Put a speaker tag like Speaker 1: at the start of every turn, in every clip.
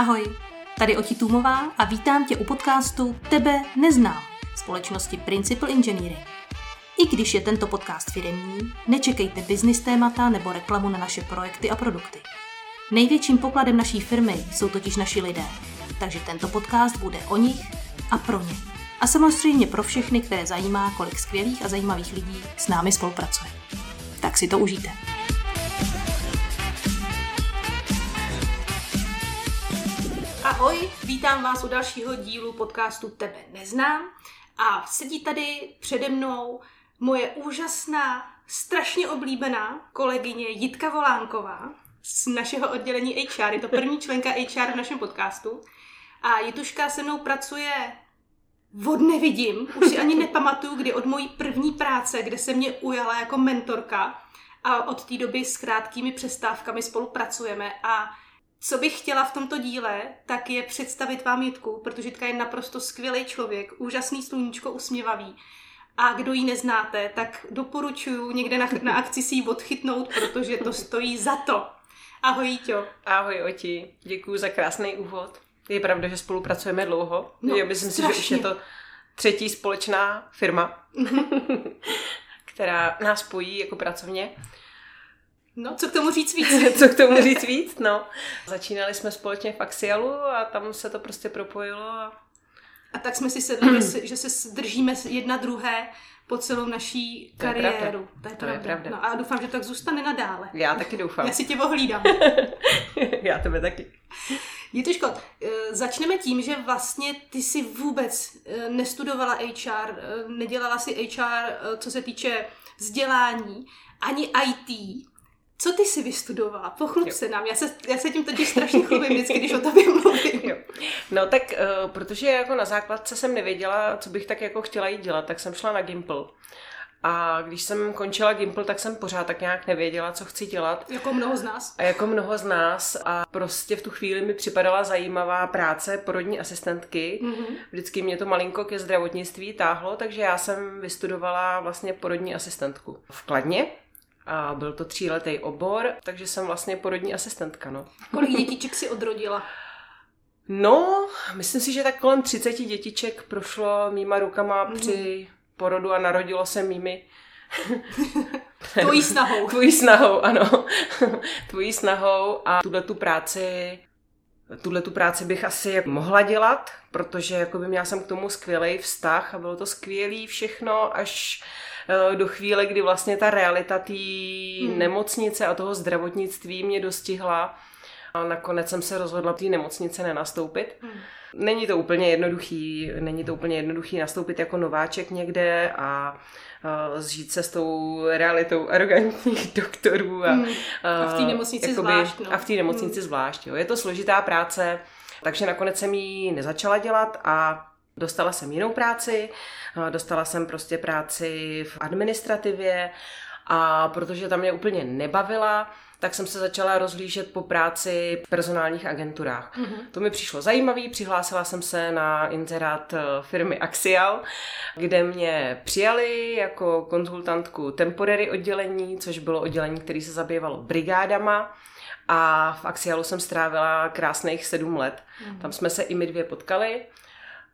Speaker 1: Ahoj, tady Oti Tůmová a vítám tě u podcastu Tebe neznám společnosti Principal Engineering. I když je tento podcast firemní, nečekejte business témata nebo reklamu na naše projekty a produkty. Největším pokladem naší firmy jsou totiž naši lidé, takže tento podcast bude o nich a pro ně. A samozřejmě pro všechny, které zajímá, kolik skvělých a zajímavých lidí s námi spolupracuje. Tak si to užijte. Ahoj, vítám vás u dalšího dílu podcastu Tebe neznám a sedí tady přede mnou moje úžasná, strašně oblíbená kolegyně Jitka Volánková z našeho oddělení HR. Je to první členka HR v našem podcastu. A Jituška se mnou pracuje od nevidím, už si ani nepamatuju, kdy od mojí první práce, kde se mě ujala jako mentorka a od té doby s krátkými přestávkami spolupracujeme a co bych chtěla v tomto díle, tak je představit vám Jitku, protože Jitka je naprosto skvělý člověk, úžasný sluníčko, usměvavý. A kdo ji neznáte, tak doporučuji někde na, na akci si ji odchytnout, protože to stojí za to. Ahoj, Jíťo.
Speaker 2: Ahoj, Oti. Děkuji za krásný úvod. Je pravda, že spolupracujeme dlouho.
Speaker 1: No,
Speaker 2: Já myslím
Speaker 1: strašně.
Speaker 2: si, že už je to třetí společná firma, která nás spojí jako pracovně.
Speaker 1: No, co k tomu říct víc?
Speaker 2: Co k tomu říct víc? No. Začínali jsme společně v Axialu a tam se to prostě propojilo. A...
Speaker 1: A tak jsme si sedli, že se držíme jedna druhé po celou naší
Speaker 2: To je
Speaker 1: kariéru.
Speaker 2: pravda. To je pravda.
Speaker 1: No a doufám, že tak zůstane nadále.
Speaker 2: Já taky doufám.
Speaker 1: Já si tě ohlídám.
Speaker 2: Já tebe taky.
Speaker 1: Jituško, eh, začneme tím, že vlastně ty si vůbec eh, nestudovala HR, eh, nedělala si HR, co se týče vzdělání, ani IT. Co ty si vystudovala? Pochlup
Speaker 2: Jo.
Speaker 1: se nám. Já se, já se tím totiž strašně chlubím vždycky, když o tobě mluvím.
Speaker 2: Jo. No tak, uh, protože jako na základce jsem nevěděla, co bych tak jako chtěla jít dělat, tak jsem šla na Gimple. A když jsem končila Gimple, tak jsem pořád tak nějak nevěděla, co chci dělat.
Speaker 1: Jako mnoho z nás.
Speaker 2: A jako mnoho z nás a prostě v tu chvíli mi připadala zajímavá práce porodní asistentky.
Speaker 1: Mhm.
Speaker 2: Vždycky mě to malinko ke zdravotnictví táhlo, takže já jsem vystudovala vlastně porodní asistentku v Kladně. A byl to tříletý obor, takže jsem vlastně porodní asistentka, no.
Speaker 1: Kolik dětiček si odrodila?
Speaker 2: No, myslím si, že tak kolem 30 dětiček prošlo mýma rukama
Speaker 1: Mhm.
Speaker 2: při porodu a narodilo se mými
Speaker 1: Tvojí snahou.
Speaker 2: Tvojí snahou, ano. Tvojí snahou a tuhle tu práci tuhle tu práci bych asi mohla dělat, protože jakoby měla jsem k tomu skvělý vztah a bylo to skvělý všechno až do chvíle, kdy vlastně ta realita té
Speaker 1: Hmm.
Speaker 2: nemocnice a toho zdravotnictví mě dostihla. A nakonec jsem se rozhodla té nemocnice nenastoupit.
Speaker 1: Hmm.
Speaker 2: Není to úplně jednoduchý, není to úplně jednoduchý nastoupit jako nováček někde a uh, zžít se s tou realitou arrogantních doktorů. A,
Speaker 1: Hmm. A v té nemocnici zvlášť, no.
Speaker 2: A v té nemocnici zvlášť, jo. Je to složitá práce, takže nakonec jsem ji nezačala dělat a dostala jsem jinou práci, uh, dostala jsem prostě práci v administrativě a protože tam mě úplně nebavila, tak jsem se začala rozhlížet po práci v personálních agenturách.
Speaker 1: Mhm.
Speaker 2: To mi přišlo zajímavý, přihlásila jsem se na inzerát eh, firmy Axial, kde mě přijali jako konzultantku temporary oddělení, což bylo oddělení, které se zabývalo brigádama. A v Axialu jsem strávila krásných sedm let. Tam jsme se i my dvě potkali.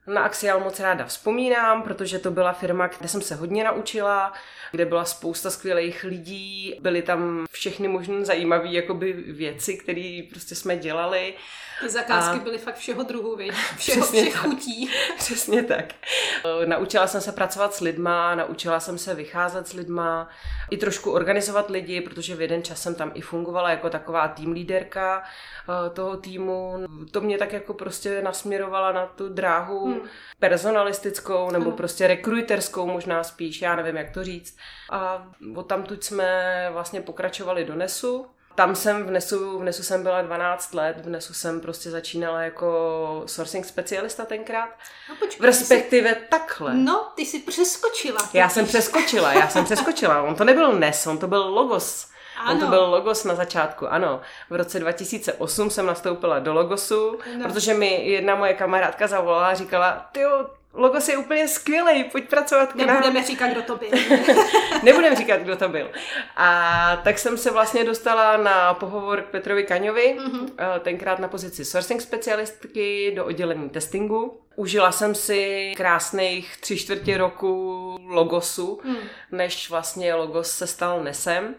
Speaker 2: Na Axial moc ráda vzpomínám, protože to byla firma, kde jsem se hodně naučila, kde byla spousta skvělých lidí, byly tam všechny možné zajímavé jakoby věci, které prostě jsme dělali.
Speaker 1: Ty zakázky
Speaker 2: A-
Speaker 1: byly fakt všeho druhu, viď? Všeho,
Speaker 2: Přesně
Speaker 1: všech
Speaker 2: tak.
Speaker 1: chutí.
Speaker 2: Přesně tak. Naučila jsem se pracovat s lidma, naučila jsem se vycházet s lidma, i trošku organizovat lidi, protože v jeden čas jsem tam i fungovala jako taková tým líderka eh, toho týmu. To mě tak jako prostě nasměrovala na tu dráhu
Speaker 1: Hmm.
Speaker 2: Personalistickou nebo
Speaker 1: Ano.
Speaker 2: prostě rekruterskou možná spíš, já nevím, jak to říct. A od tamtud jsme vlastně pokračovali do NESu. Tam jsem v NESu, v NESu jsem byla 12 let, v NESu jsem prostě začínala jako sourcing specialista tenkrát.
Speaker 1: No počkej,
Speaker 2: V respektive takhle.
Speaker 1: jsi, no, ty jsi přeskočila.
Speaker 2: Já jsem přeskočila, já jsem přeskočila. On to nebyl NES, on to byl Logos. On
Speaker 1: Ano.
Speaker 2: to byl Logos na začátku, ano. V roce 2008 jsem nastoupila do Logosu,
Speaker 1: No.
Speaker 2: protože mi jedna moje kamarádka zavolala a říkala, ty Logos je úplně skvělý, pojď pracovat k nám.
Speaker 1: Nebudeme říkat, kdo to byl.
Speaker 2: Nebudeme říkat, kdo to byl. A tak jsem se vlastně dostala na pohovor k Petrovi Kaňovi, mm-hmm. tenkrát na pozici sourcing specialistky do oddělení testingu. Užila jsem si krásných tři čtvrtě roku logosu, mm. než vlastně logos se stal nesem.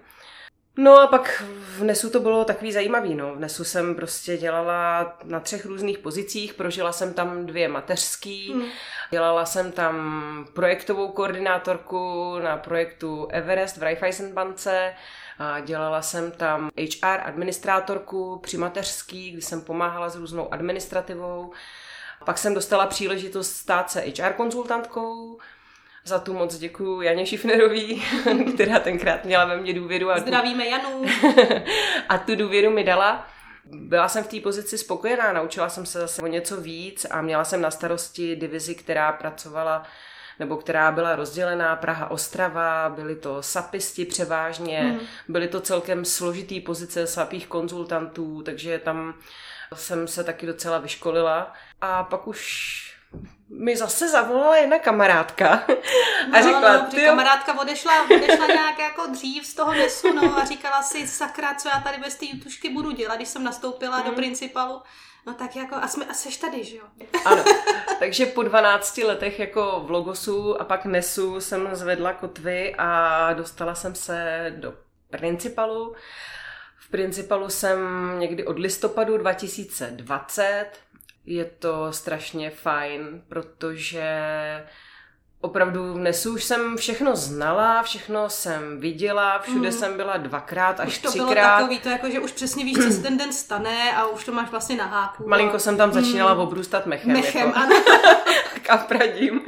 Speaker 2: No a pak v Nesu to bylo takový zajímavý, no. V Nesu jsem prostě dělala na třech různých pozicích, prožila jsem tam dvě mateřský, hmm. dělala jsem tam projektovou koordinátorku na projektu Everest v Raiffeisenbance, a dělala jsem tam HR administrátorku při mateřský, kdy jsem pomáhala s různou administrativou. Pak jsem dostala příležitost stát se HR konzultantkou, za tu moc děkuji Janě Šifnerový, která tenkrát měla ve mně důvěru. A
Speaker 1: Zdravíme Janu.
Speaker 2: a tu důvěru mi dala. Byla jsem v té pozici spokojená, naučila jsem se zase o něco víc a měla jsem na starosti divizi, která pracovala nebo která byla rozdělená Praha Ostrava, byli to sapisti převážně, mm. byly to celkem složitý pozice sapých konzultantů, takže tam jsem se taky docela vyškolila. A pak už mi zase zavolala jedna kamarádka
Speaker 1: a no, řekla, no, ty kamarádka odešla, odešla nějak jako dřív z toho nesu, no a říkala si, sakra, co já tady bez té jutušky budu dělat, když jsem nastoupila mm. do mhm. principalu. No tak jako, a, jsme, a seš tady, že jo?
Speaker 2: Ano, takže po 12 letech jako v Logosu a pak Nesu jsem zvedla kotvy a dostala jsem se do Principalu. V Principalu jsem někdy od listopadu 2020 je to strašně fajn, protože opravdu v Nesu už jsem všechno znala, všechno jsem viděla, všude mm. jsem byla dvakrát až
Speaker 1: už to
Speaker 2: třikrát.
Speaker 1: bylo takový, to jako, že už přesně víš, co se ten den stane a už to máš vlastně na háku.
Speaker 2: Malinko a... jsem tam začínala mm. obrůstat mechem.
Speaker 1: Mechem, jako. ano.
Speaker 2: Kapradím.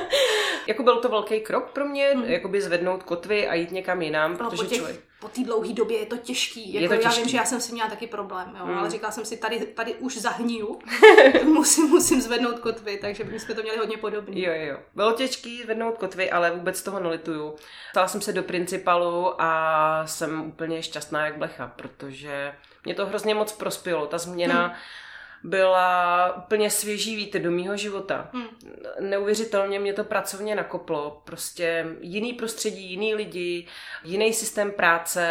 Speaker 2: jako byl to velký krok pro mě, mm. jakoby zvednout kotvy a jít někam jinam, no, protože těch... člověk
Speaker 1: po té dlouhé době je to těžký. Jako je to těžký. Já vím, že já jsem si měla taky problém, jo, mm. ale říkala jsem si, tady, tady už zahniju, musím, musím zvednout kotvy, takže my jsme to měli hodně podobný.
Speaker 2: Jo, jo. Bylo těžký zvednout kotvy, ale vůbec toho nelituju. Stala jsem se do principalu a jsem úplně šťastná jak blecha, protože mě to hrozně moc prospělo. Ta změna mm byla úplně svěží vítr do mýho života. Hmm. Neuvěřitelně mě to pracovně nakoplo. Prostě jiný prostředí, jiný lidi, jiný systém práce,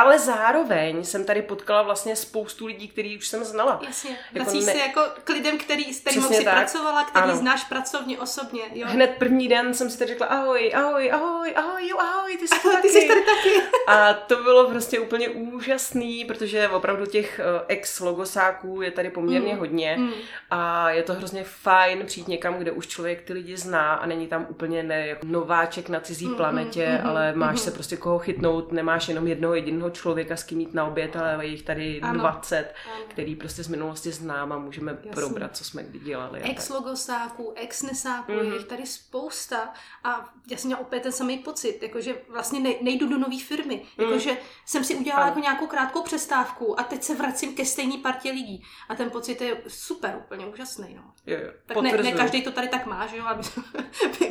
Speaker 2: ale zároveň jsem tady potkala vlastně spoustu lidí, který už jsem znala.
Speaker 1: Jasně. Jako ne... se jako k lidem, který, s kterým jsi tak. pracovala, který ano. znáš pracovně, osobně. Jo?
Speaker 2: Hned první den jsem si tady řekla ahoj, ahoj, ahoj, ahoj, jo, ahoj, ty jsi
Speaker 1: ahoj, taky. Ty jsi tady taky.
Speaker 2: A to bylo prostě úplně úžasný, protože opravdu těch eh, ex-logosáků je tady poměrně mm. hodně mm. a je to hrozně fajn přijít někam, kde už člověk ty lidi zná a není tam úplně ne, jako nováček na cizí mm, planetě, mm, ale máš mm. se prostě koho chytnout, nemáš jenom jednoho jediného jednoho člověka s kým jít na oběd, ale je jich tady ano. 20, ano. který prostě z minulosti znám a můžeme Jasně. probrat, co jsme kdy dělali.
Speaker 1: Ex-logosáků, ex-nesáků, mm-hmm. je mhm. jich tady spousta a já jsem měla opět ten samý pocit, jakože vlastně nejdu do nové firmy, mm. jakože jsem si udělala jako nějakou krátkou přestávku a teď se vracím ke stejné partě lidí a ten pocit je super, úplně úžasný. No.
Speaker 2: Jo, jo.
Speaker 1: Tak ne, ne každý to tady tak má, že jo, a my,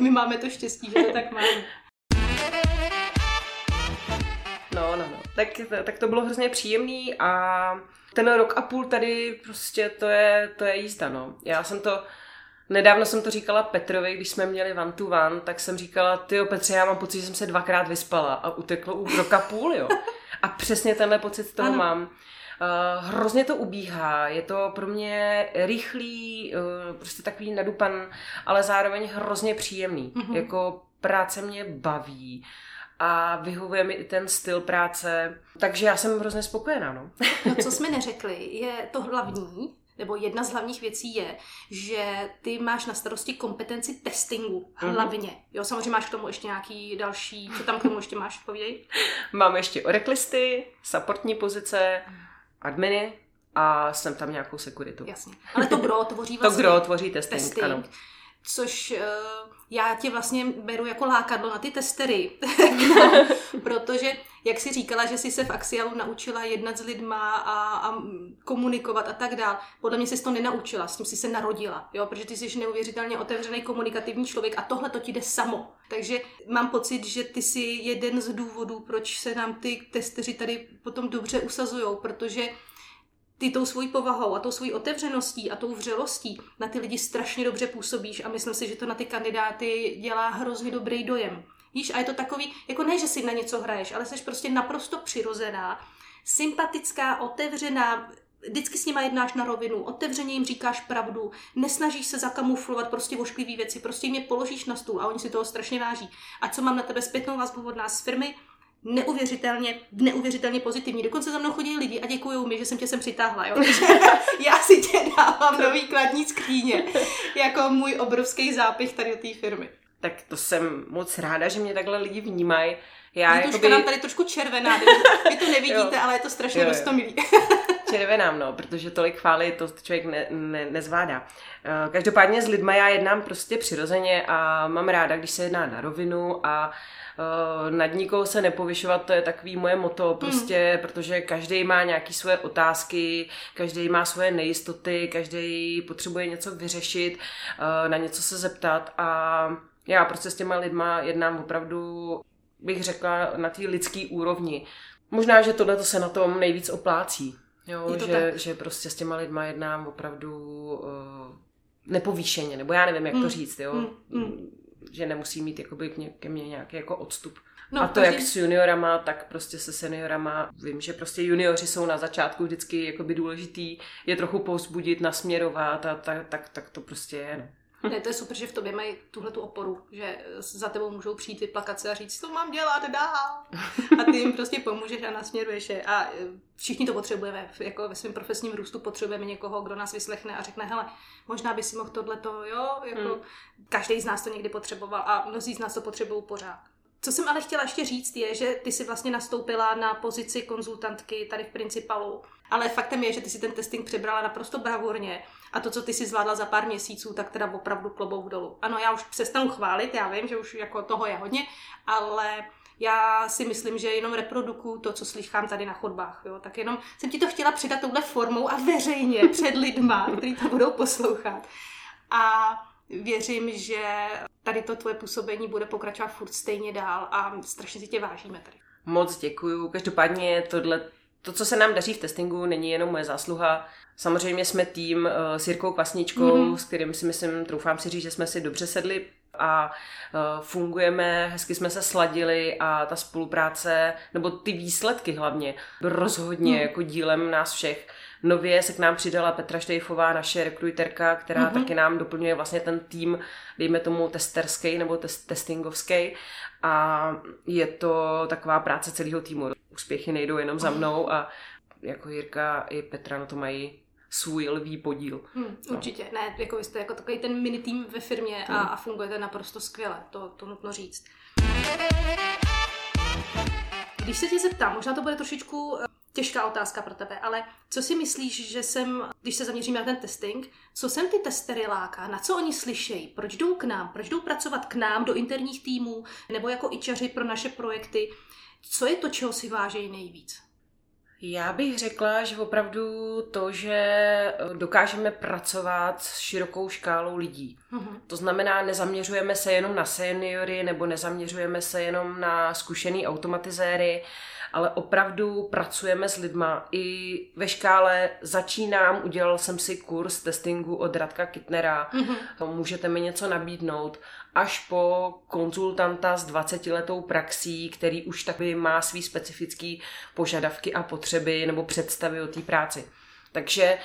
Speaker 1: my máme to štěstí, že to tak máme.
Speaker 2: No, no, no. Tak, tak to bylo hrozně příjemný a ten rok a půl tady prostě to je, to je jízda, no. Já jsem to, nedávno jsem to říkala Petrovi, když jsme měli one to one, tak jsem říkala, ty Petře, já mám pocit, že jsem se dvakrát vyspala a uteklo u roka půl, jo. A přesně tenhle pocit toho ano. mám. Uh, hrozně to ubíhá, je to pro mě rychlý, uh, prostě takový nadupan, ale zároveň hrozně příjemný. Mm-hmm. Jako práce mě baví a vyhovuje mi i ten styl práce, takže já jsem hrozně spokojená. No.
Speaker 1: no co jsme neřekli, je to hlavní, nebo jedna z hlavních věcí je, že ty máš na starosti kompetenci testingu mhm. hlavně. Mm-hmm. Jo, samozřejmě máš k tomu ještě nějaký další, co tam k tomu ještě máš, povídej.
Speaker 2: Mám ještě oreklisty, supportní pozice, adminy a jsem tam nějakou sekuritu.
Speaker 1: Jasně. Ale to gro tvoří vlastně...
Speaker 2: To gro tvoří testing, testing. ano.
Speaker 1: Což uh, já tě vlastně beru jako lákadlo na ty testery, protože, jak jsi říkala, že jsi se v Axialu naučila jednat s lidma a, a komunikovat a tak dál, podle mě jsi to nenaučila, s tím jsi se narodila, jo? protože ty jsi neuvěřitelně otevřený komunikativní člověk a tohle to ti jde samo. Takže mám pocit, že ty jsi jeden z důvodů, proč se nám ty testeři tady potom dobře usazují, protože ty tou svojí povahou a tou svojí otevřeností a tou vřelostí na ty lidi strašně dobře působíš a myslím si, že to na ty kandidáty dělá hrozně dobrý dojem. Víš, a je to takový, jako ne, že si na něco hraješ, ale jsi prostě naprosto přirozená, sympatická, otevřená, vždycky s nima jednáš na rovinu, otevřeně jim říkáš pravdu, nesnažíš se zakamuflovat prostě ošklivý věci, prostě jim je položíš na stůl a oni si toho strašně váží. A co mám na tebe zpětnou vazbu od nás z firmy, neuvěřitelně, neuvěřitelně pozitivní. Dokonce za mnou chodí lidi a děkují mi, že jsem tě sem přitáhla. Jo? já si tě dávám nový kladní skříně jako můj obrovský zápich tady do té firmy.
Speaker 2: Tak to jsem moc ráda, že mě takhle lidi vnímají. Já
Speaker 1: je jakoby... nám tady trošku červená, vy to nevidíte, ale je to strašně rostomilý.
Speaker 2: Červenám, no, protože tolik chvály to člověk ne, ne, nezvládá. Eh, každopádně s lidma já jednám prostě přirozeně a mám ráda, když se jedná na rovinu a uh, nad nikou se nepovyšovat, to je takový moje moto, hmm. prostě, mm. protože každý má nějaké svoje otázky, každý má svoje nejistoty, každý potřebuje něco vyřešit, uh, na něco se zeptat a já prostě s těma lidma jednám opravdu, bych řekla, na té lidské úrovni. Možná, že tohle se na tom nejvíc oplácí. Jo, že, že prostě s těma lidma jednám opravdu uh, nepovýšeně, nebo já nevím, jak to hmm. říct, jo. Hmm. Hmm. Že nemusí mít jakoby k ke mně nějaký jako odstup. No, a to každý... jak s juniorama, tak prostě se seniorama. Vím, že prostě junioři jsou na začátku vždycky jakoby důležitý je trochu povzbudit, nasměrovat a tak, tak, tak to prostě je. No.
Speaker 1: Ne, to je super, že v tobě mají tuhle tu oporu, že za tebou můžou přijít vyplakat se a říct, co mám dělat dál. A ty jim prostě pomůžeš a nasměruješ je. A e, všichni to potřebujeme. Jako ve svém profesním růstu potřebujeme někoho, kdo nás vyslechne a řekne, hele, možná by si mohl tohleto, jo, jako hmm. každý z nás to někdy potřeboval a mnozí z nás to potřebují pořád. Co jsem ale chtěla ještě říct je, že ty si vlastně nastoupila na pozici konzultantky tady v Principalu, ale faktem je, že ty si ten testing přebrala naprosto bravurně a to, co ty si zvládla za pár měsíců, tak teda opravdu klobouk dolů. Ano, já už přestanu chválit, já vím, že už jako toho je hodně, ale já si myslím, že jenom reprodukuju to, co slychám tady na chodbách. Jo? Tak jenom jsem ti to chtěla předat touhle formou a veřejně před lidma, kteří to budou poslouchat. A věřím, že tady to tvoje působení bude pokračovat furt stejně dál a strašně si tě vážíme tady.
Speaker 2: Moc děkuju. Každopádně tohle, to, co se nám daří v testingu, není jenom moje zásluha. Samozřejmě jsme tým uh, s Jirkou Kvasničkou, mm-hmm. s kterým si myslím, troufám si říct, že jsme si dobře sedli a uh, fungujeme, hezky jsme se sladili a ta spolupráce, nebo ty výsledky hlavně, rozhodně mm. jako dílem nás všech. Nově se k nám přidala Petra Štejfová, naše rekruterka, která mm-hmm. taky nám doplňuje vlastně ten tým, dejme tomu testerský nebo test, testingovský. A je to taková práce celého týmu. Úspěchy nejdou jenom za mnou a jako Jirka i Petra na to mají svůj lvý podíl.
Speaker 1: Hmm, no. Určitě, ne, jako vy jste jako takový ten mini tým ve firmě hmm. a, a fungujete naprosto skvěle, to, to nutno říct. Když se tě zeptám, možná to bude trošičku eh, těžká otázka pro tebe, ale co si myslíš, že jsem, když se zaměříme na ten testing, co sem ty testery láká, na co oni slyšejí, proč jdou k nám, proč jdou pracovat k nám do interních týmů, nebo jako ičaři pro naše projekty, co je to, čeho si vážejí nejvíc?
Speaker 2: Já bych řekla, že opravdu to, že dokážeme pracovat s širokou škálou lidí. Mm-hmm. To znamená, nezaměřujeme se jenom na seniory nebo nezaměřujeme se jenom na zkušený automatizéry, ale opravdu pracujeme s lidma. I ve škále začínám, udělal jsem si kurz testingu od Radka Kitnera, mm-hmm. můžete mi něco nabídnout, až po konzultanta s 20 letou praxí, který už taky má svý specifický požadavky a potřeby nebo představy o té práci. Takže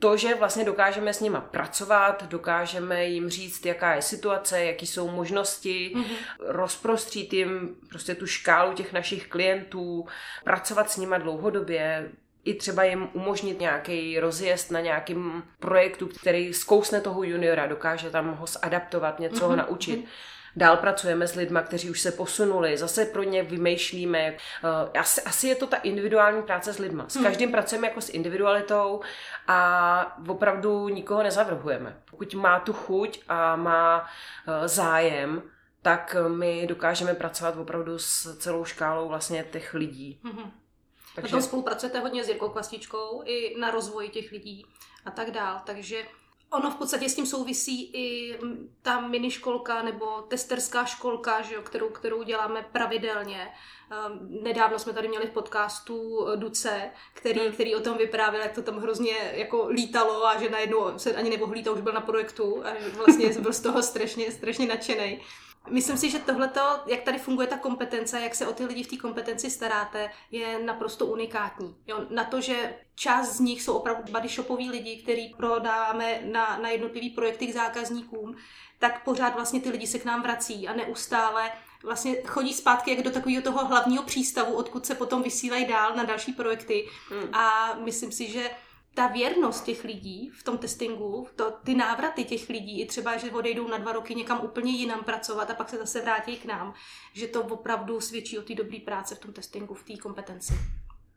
Speaker 2: to, že vlastně dokážeme s nima pracovat, dokážeme jim říct, jaká je situace, jaký jsou možnosti, mm-hmm. rozprostřít jim prostě tu škálu těch našich klientů, pracovat s nima dlouhodobě, i třeba jim umožnit nějaký rozjezd na nějakým projektu, který zkousne toho juniora, dokáže tam ho zadaptovat, něco mm-hmm. ho mhm, naučit. Mm-hmm Dál pracujeme s lidmi, kteří už se posunuli, zase pro ně vymýšlíme. Uh, asi, asi je to ta individuální práce s lidmi. S hmm. každým pracujeme jako s individualitou a opravdu nikoho nezavrhujeme. Pokud má tu chuť a má uh, zájem, tak my dokážeme pracovat opravdu s celou škálou vlastně těch lidí.
Speaker 1: Hmm. Takže... Na tom spolupracujete hodně s Jirkou Kvastičkou i na rozvoji těch lidí a tak dál. Takže Ono v podstatě s tím souvisí i mm, ta miniškolka nebo testerská školka, že jo, kterou, kterou děláme pravidelně. Ehm, nedávno jsme tady měli v podcastu eh, Duce, který, hmm. který o tom vyprávěl, jak to tam hrozně jako lítalo a že najednou se ani nemohl už byl na projektu a vlastně byl z toho strašně, strašně nadšený. Myslím si, že tohleto, jak tady funguje ta kompetence, jak se o ty lidi v té kompetenci staráte, je naprosto unikátní. Jo, na to, že část z nich jsou opravdu body shopoví lidi, který prodáváme na, na jednotlivý projekty k zákazníkům, tak pořád vlastně ty lidi se k nám vrací a neustále vlastně chodí zpátky jak do takového toho hlavního přístavu, odkud se potom vysílají dál na další projekty. Hmm. A myslím si, že ta věrnost těch lidí v tom testingu, to, ty návraty těch lidí, i třeba, že odejdou na dva roky někam úplně jinam pracovat a pak se zase vrátí k nám, že to opravdu svědčí o té dobré práce v tom testingu, v té kompetenci.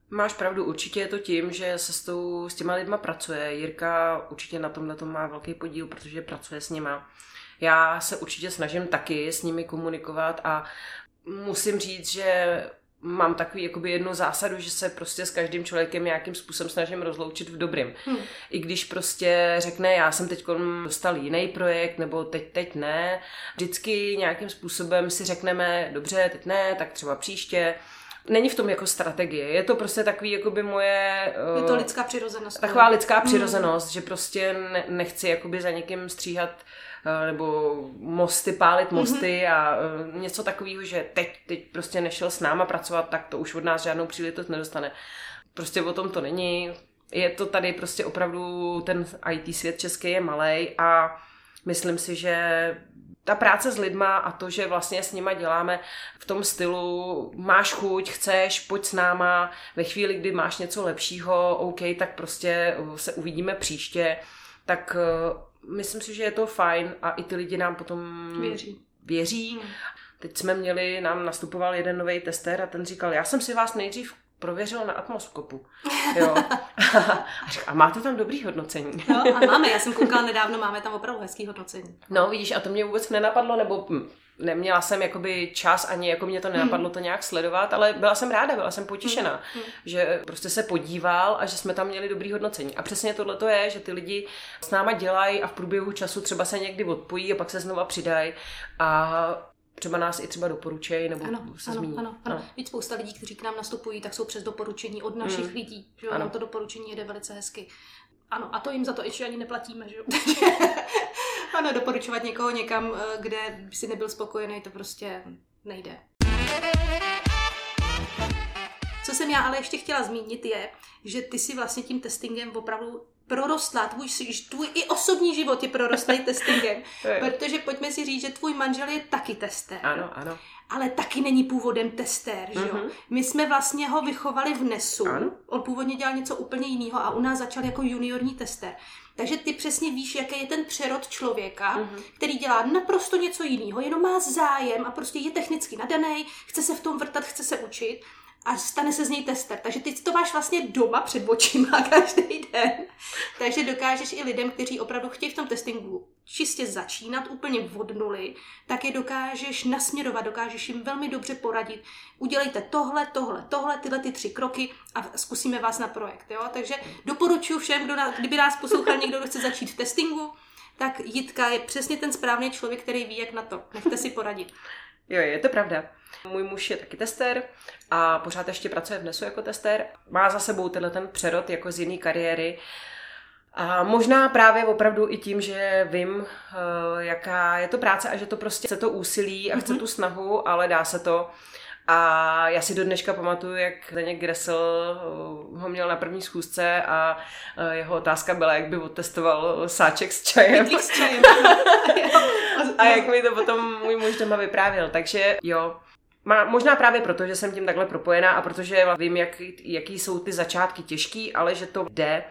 Speaker 2: Máš pravdu, určitě je to tím, že se s, tou, s těma lidma pracuje. Jirka určitě na tomhle to má velký podíl, protože pracuje s nima. Já se určitě snažím taky s nimi komunikovat a musím říct, že mám takový jakoby jednu zásadu, že se prostě s každým člověkem nějakým způsobem snažím rozloučit v dobrým. Hmm. I když prostě řekne, já jsem teď dostal jiný projekt, nebo teď, teď ne, vždycky nějakým způsobem si řekneme, dobře, teď ne, tak třeba příště. Není v tom jako strategie, je to prostě takový jakoby moje...
Speaker 1: Je to lidská přirozenost.
Speaker 2: Taková lidská hmm. přirozenost, hmm. že prostě ne, nechci jakoby za někým stříhat Eh, nebo mosty, pálit mosty mm-hmm. a eh, něco takového, že teď, teď prostě nešel s náma pracovat, tak to už od nás žádnou příležitost nedostane. Prostě o tom to není. Je to tady prostě opravdu, ten IT svět český je malý a myslím si, že ta práce s lidma a to, že vlastně s nima děláme v tom stylu, máš chuť, chceš, pojď s náma, ve chvíli, kdy máš něco lepšího, OK, tak prostě se uvidíme příště, tak myslím si, že je to fajn a i ty lidi nám potom
Speaker 1: věří.
Speaker 2: věří. Hmm. Teď jsme měli, nám nastupoval jeden nový tester a ten říkal, já jsem si vás nejdřív prověřil na atmoskopu. Jo. A, říkal, a máte tam dobrý hodnocení.
Speaker 1: No a máme, já jsem koukala nedávno, máme tam opravdu hezký hodnocení.
Speaker 2: No vidíš, a to mě vůbec nenapadlo, nebo hm, neměla jsem jakoby čas, ani jako mě to nenapadlo to nějak sledovat, ale byla jsem ráda, byla jsem potěšená, hmm. že prostě se podíval a že jsme tam měli dobrý hodnocení. A přesně tohle to je, že ty lidi s náma dělají a v průběhu času třeba se někdy odpojí a pak se znova přidají a třeba nás i třeba doporučejí nebo ano, se
Speaker 1: ano,
Speaker 2: zmíní.
Speaker 1: Ano, ano. No. Víc spousta lidí, kteří k nám nastupují, tak jsou přes doporučení od našich hmm. lidí. Že ano. to doporučení jde velice hezky. Ano, a to jim za to ještě ani neplatíme, že jo? ano, doporučovat někoho někam, eh, kde by si nebyl spokojený, to prostě nejde. Co jsem já ale ještě chtěla zmínit je, že ty si vlastně tím testingem opravdu prorostla, tvůj, tvůj i osobní život je prorostlý testingem, protože pojďme si říct, že tvůj manžel je taky tester.
Speaker 2: Ano, ano
Speaker 1: ale taky není původem testér, že jo? Mm-hmm. My jsme vlastně ho vychovali v NESu, ano. on původně dělal něco úplně jiného a u nás začal jako juniorní tester. Takže ty přesně víš, jaký je ten přerod člověka, mm-hmm. který dělá naprosto něco jiného, jenom má zájem a prostě je technicky nadaný, chce se v tom vrtat, chce se učit a stane se z něj tester. Takže ty to máš vlastně doma před očima každý den. Takže dokážeš i lidem, kteří opravdu chtějí v tom testingu čistě začínat úplně od nuly, tak je dokážeš nasměrovat, dokážeš jim velmi dobře poradit. Udělejte tohle, tohle, tohle, tyhle ty tři kroky a zkusíme vás na projekt. Jo? Takže doporučuji všem, kdo na, kdyby nás poslouchal někdo, kdo chce začít v testingu, tak Jitka je přesně ten správný člověk, který ví, jak na to. Nechte si poradit.
Speaker 2: Jo, je to pravda. Můj muž je taky tester a pořád ještě pracuje v NESu jako tester. Má za sebou tenhle ten přerod jako z jiné kariéry. A možná právě opravdu i tím, že vím, eh, jaká je to práce a že to prostě chce to úsilí a chce mm-hmm. tu snahu, ale dá se to. A já si do dneška pamatuju, jak Zdeněk Gressel eh, ho měl na první schůzce a eh, jeho otázka byla, jak by otestoval sáček s čajem.
Speaker 1: s čajem.
Speaker 2: a jak mi to potom můj muž doma vyprávěl. Takže jo, má, možná právě proto, že jsem tím takhle propojená a protože vím, jak, jaký jsou ty začátky těžký, ale že to jde.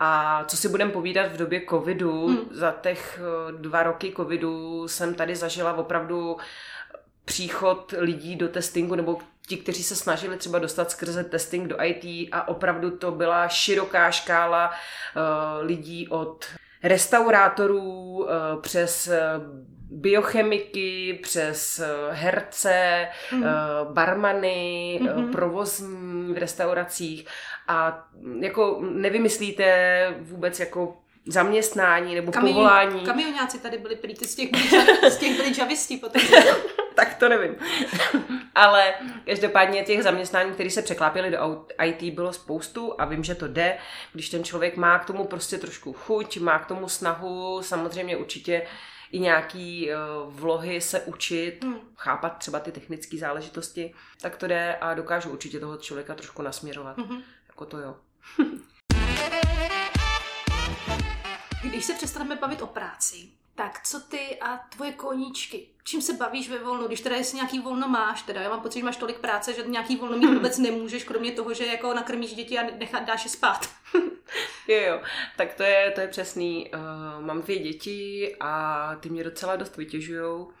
Speaker 2: A co si budem povídat v době covidu, hmm. za těch eh, dva roky covidu jsem tady zažila opravdu příchod lidí do testingu nebo ti, kteří se snažili třeba dostat skrze testing do IT a opravdu to byla široká škála uh, lidí od restaurátorů uh, přes biochemiky, přes herce, mm. barmany, mm-hmm. provozní v restauracích a jako nevymyslíte vůbec jako zaměstnání nebo
Speaker 1: Kamion,
Speaker 2: povolání.
Speaker 1: Kamionáci tady byli prý, z těch z těch potom.
Speaker 2: tak to nevím. Ale každopádně těch zaměstnání, které se překlápěly do IT, bylo spoustu a vím, že to jde, když ten člověk má k tomu prostě trošku chuť, má k tomu snahu, samozřejmě určitě i nějaký uh, vlohy se učit, hmm. chápat třeba ty technické záležitosti, tak to jde a dokážu určitě toho člověka trošku nasměrovat. Hmm. Jako to jo.
Speaker 1: Když se přestaneme bavit o práci, tak co ty a tvoje koníčky? Čím se bavíš ve volnu, když teda jestli nějaký volno máš, teda já mám pocit, že máš tolik práce, že nějaký volno mít vůbec nemůžeš, kromě toho, že jako nakrmíš děti a nechat, dáš je spát.
Speaker 2: jo, jo, tak to je, to je přesný. Uh, mám dvě děti a ty mě docela dost vytěžujou.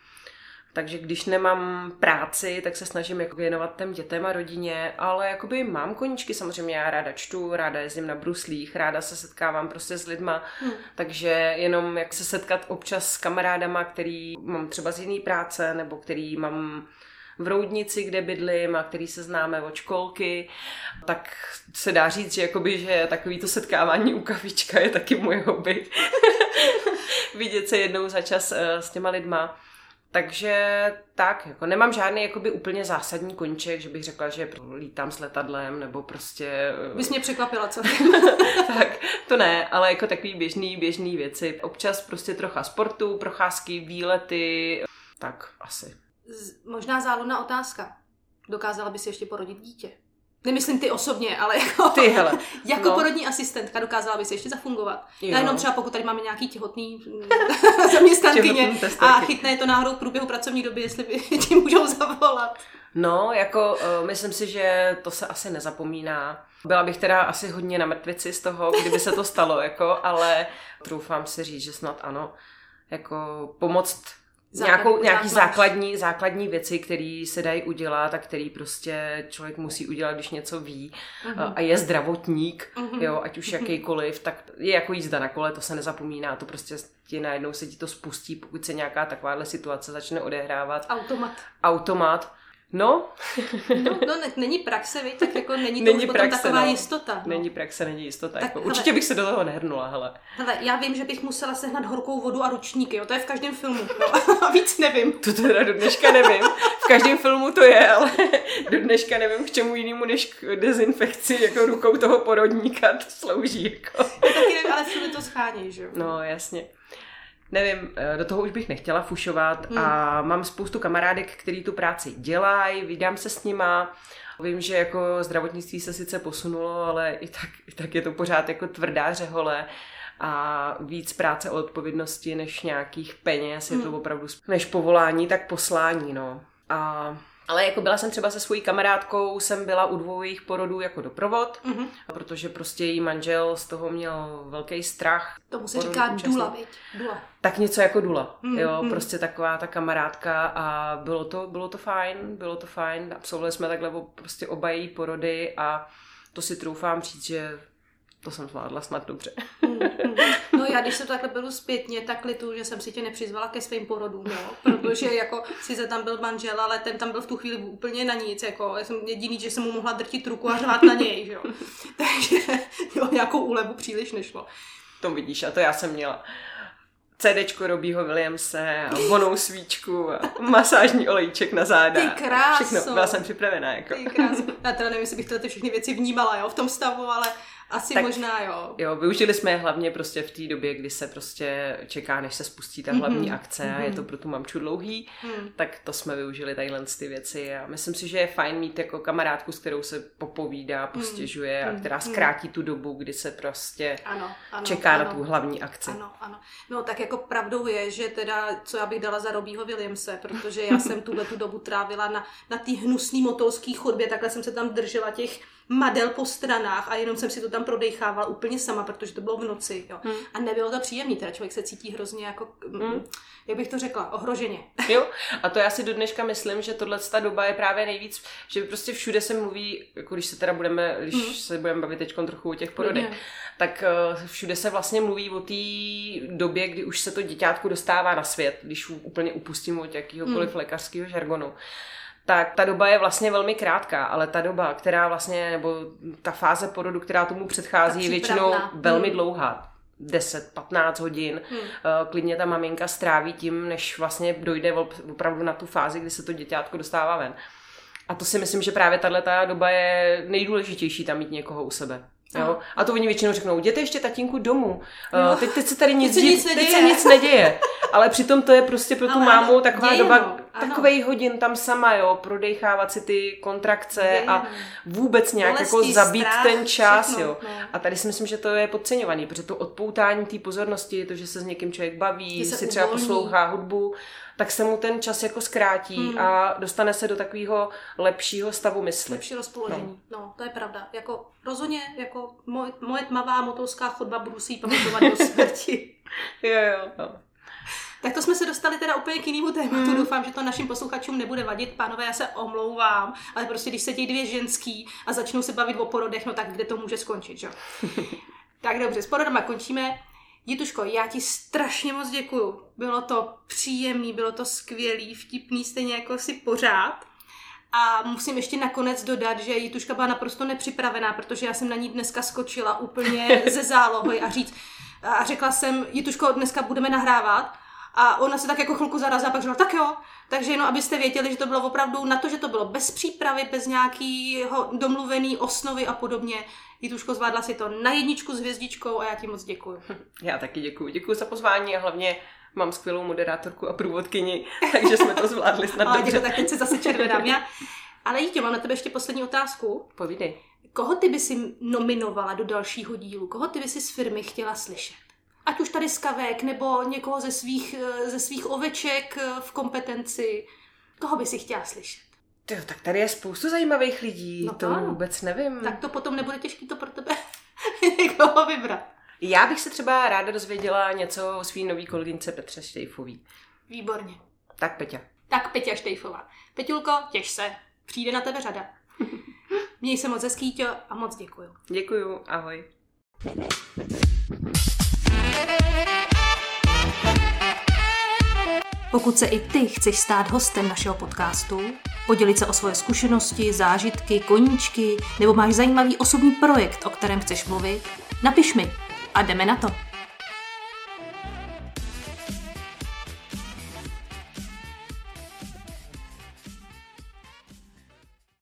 Speaker 2: Takže když nemám práci, tak se snažím jako věnovat těm dětem a rodině, ale jakoby mám koníčky, samozřejmě já ráda čtu, ráda jezdím na bruslích, ráda se setkávám prostě s lidma, hmm. takže jenom jak se setkat občas s kamarádama, který mám třeba z jiný práce, nebo který mám v Roudnici, kde bydlím a který se známe od školky, tak se dá říct, že, jakoby, že takový to setkávání u kavička je taky můj hobby. Vidět se jednou za čas uh, s těma lidma. Takže tak, jako nemám žádný jakoby úplně zásadní konček, že bych řekla, že lítám s letadlem, nebo prostě...
Speaker 1: Bys mě překvapila, co?
Speaker 2: tak, to ne, ale jako takový běžný, běžný věci. Občas prostě trocha sportu, procházky, výlety, tak asi.
Speaker 1: Z, možná záludná otázka. Dokázala by si ještě porodit dítě? Nemyslím ty osobně, ale jako,
Speaker 2: ty, hele.
Speaker 1: jako no. porodní asistentka dokázala by se ještě zafungovat. Jo. Já jenom třeba pokud tady máme nějaký těhotný zaměstnankyně a chytne to náhodou v průběhu pracovní doby, jestli by ti můžou zavolat.
Speaker 2: No, jako uh, myslím si, že to se asi nezapomíná. Byla bych teda asi hodně na mrtvici z toho, kdyby se to stalo, jako, ale troufám si říct, že snad ano. Jako pomoct nějakou, nějaký základní, základní věci, které se dají udělat a který prostě člověk musí udělat, když něco ví uh-huh. a je zdravotník, uh-huh. jo, ať už jakýkoliv, tak je jako jízda na kole, to se nezapomíná, to prostě ti najednou se ti to spustí, pokud se nějaká takováhle situace začne odehrávat.
Speaker 1: Automat.
Speaker 2: Automat. No.
Speaker 1: no, no ne, není praxe, víc, tak jako není to není už praxe, taková no. jistota. No.
Speaker 2: Není praxe, není jistota. Tak, jako, hele, určitě bych se do toho nehrnula, hele.
Speaker 1: Hele, já vím, že bych musela sehnat horkou vodu a ručníky, jo, to je v každém filmu, no. a víc nevím.
Speaker 2: To teda do dneška nevím. V každém filmu to je, ale do dneška nevím, k čemu jinému než k dezinfekci, jako rukou toho porodníka to slouží, jako.
Speaker 1: Já taky nevím, ale všude to schání, že jo.
Speaker 2: No, jasně nevím, eh, do toho už bych nechtěla fušovat hmm. a mám spoustu kamarádek, který tu práci dělají, vydám se s nima, Vím, že jako zdravotnictví se sice posunulo, ale i tak, i tak je to pořád jako tvrdá řehole a víc práce o odpovědnosti než nějakých peněz, hmm. je to hmm. opravdu než povolání, tak poslání, no. A ale jako byla jsem třeba se svojí kamarádkou, jsem byla u dvou jejich porodů jako doprovod, mm-hmm. protože prostě její manžel z toho měl velký strach.
Speaker 1: Tomu se říká účastný. dula, viď? Dula.
Speaker 2: Tak něco jako dula, mm-hmm. jo, prostě taková ta kamarádka a bylo to, bylo to fajn, bylo to fajn, absolvovali jsme takhle prostě oba její porody a to si troufám říct, že to jsem zvládla snad dobře.
Speaker 1: No já, když se to takhle beru zpětně, tak litu, že jsem si tě nepřizvala ke svým porodům, jo? protože jako sice tam byl manžel, ale ten tam byl v tu chvíli úplně na nic, jako já jsem jediný, že jsem mu mohla drtit ruku a řvát na něj, jo? takže jo, nějakou úlevu příliš nešlo.
Speaker 2: To vidíš, a to já jsem měla. CDčko Robího Williamse vonou svíčku a masážní olejček na záda.
Speaker 1: Ty kráso.
Speaker 2: Všechno, byla jsem připravená. Jako.
Speaker 1: Ty kráso. Já teda nevím, jestli bych ty všechny věci vnímala jo, v tom stavu, ale asi tak, možná jo.
Speaker 2: Jo, využili jsme je hlavně prostě v té době, kdy se prostě čeká, než se spustí ta hlavní mm-hmm. akce mm-hmm. a je to mhm. pro tu mamču dlouhý, mm. tak to jsme využili tadyhle ty věci a myslím si, že je fajn mít jako kamarádku, s kterou se popovídá, mhm. postěžuje mm. a která mhm. zkrátí tu dobu, kdy se prostě ano, ano, čeká ano. na tu hlavní akci.
Speaker 1: Ano, ano. No tak jako pravdou je, že teda, co já bych dala za Robího Williamse, protože já jsem tuhle tu dobu trávila na, na té hnusné motolské chodbě, takhle jsem se tam držela těch madel po stranách a jenom jsem si to tam prodechávala úplně sama, protože to bylo v noci. Jo. Hmm. A nebylo to příjemné, teda člověk se cítí hrozně jako, mm, hmm. jak bych to řekla, ohroženě.
Speaker 2: Jo, a to já si do dneška myslím, že tohle ta doba je právě nejvíc, že prostě všude se mluví, jako když se teda budeme, když hmm. se budeme bavit teď trochu o těch porodech, hmm. tak uh, všude se vlastně mluví o té době, kdy už se to děťátko dostává na svět, když úplně upustím od jakýhokoliv hmm. lékařského žargonu tak ta doba je vlastně velmi krátká, ale ta doba, která vlastně, nebo ta fáze porodu, která tomu předchází, je většinou velmi hmm. dlouhá. 10-15 hodin. Hmm. Klidně ta maminka stráví tím, než vlastně dojde opravdu na tu fázi, kdy se to děťátko dostává ven. A to si myslím, že právě tahle doba je nejdůležitější tam mít někoho u sebe. Jo? A to oni většinou řeknou, jděte ještě tatínku domů, uh, teď, teď se tady nic, teď se nic, neděje. teď se nic neděje. Ale přitom to je prostě pro tu Ale mámu taková doba, no. takových hodin tam sama, jo, prodejchávat si ty kontrakce děje. a vůbec nějak Bolesti, jako zabít strach, ten čas, všechno, jo. No. A tady si myslím, že to je podceňovaný, protože to odpoutání té pozornosti, to, že se s někým člověk baví, si uvolní. třeba poslouchá hudbu, tak se mu ten čas jako zkrátí hmm. a dostane se do takového lepšího stavu mysli.
Speaker 1: Lepší rozpoložení. No. no, to je pravda. Jako rozhodně, jako moje, moje tmavá motorská chodba budu si ji pamatovat do smrti.
Speaker 2: jo, jo, jo.
Speaker 1: Tak to jsme se dostali teda úplně k jinému tématu. Hmm. Doufám, že to našim posluchačům nebude vadit. Pánové, já se omlouvám, ale prostě když se těch dvě ženský a začnou se bavit o porodech, no tak kde to může skončit, že? tak dobře, s porodama končíme. Jituško, já ti strašně moc děkuju. Bylo to příjemný, bylo to skvělý, vtipný, stejně jako si pořád. A musím ještě nakonec dodat, že Jituška byla naprosto nepřipravená, protože já jsem na ní dneska skočila úplně ze zálohy a říct, a řekla jsem, Jituško, dneska budeme nahrávat. A ona se tak jako chvilku zarazila, pak řekla, tak jo. Takže jenom abyste věděli, že to bylo opravdu na to, že to bylo bez přípravy, bez nějakého domluvený osnovy a podobně. Jituško, zvládla si to na jedničku s hvězdičkou a já ti moc děkuji.
Speaker 2: Já taky děkuji. Děkuji za pozvání a hlavně mám skvělou moderátorku a průvodkyni, takže jsme to zvládli snad
Speaker 1: dobře. Děkuji, tak teď se zase červenám já. Ale Jítě, mám na tebe ještě poslední otázku.
Speaker 2: Povídej.
Speaker 1: Koho ty by si nominovala do dalšího dílu? Koho ty by si z firmy chtěla slyšet? Ať už tady z kavek, nebo někoho ze svých, ze svých oveček v kompetenci. Koho by si chtěla slyšet?
Speaker 2: Tyjo, tak tady je spoustu zajímavých lidí, no to, to vůbec nevím.
Speaker 1: Tak to potom nebude těžký to pro tebe někoho vybrat.
Speaker 2: Já bych se třeba ráda dozvěděla něco o svý nový kolegyňce Petře Štejfový.
Speaker 1: Výborně.
Speaker 2: Tak Peťa.
Speaker 1: Tak Peťa Štejfová. Peťulko, těž se. Přijde na tebe řada. Měj se moc hezký, a moc děkuju.
Speaker 2: Děkuju, ahoj.
Speaker 1: Pokud se i ty chceš stát hostem našeho podcastu, podělit se o svoje zkušenosti, zážitky, koníčky, nebo máš zajímavý osobní projekt, o kterém chceš mluvit, napiš mi a jdeme na to.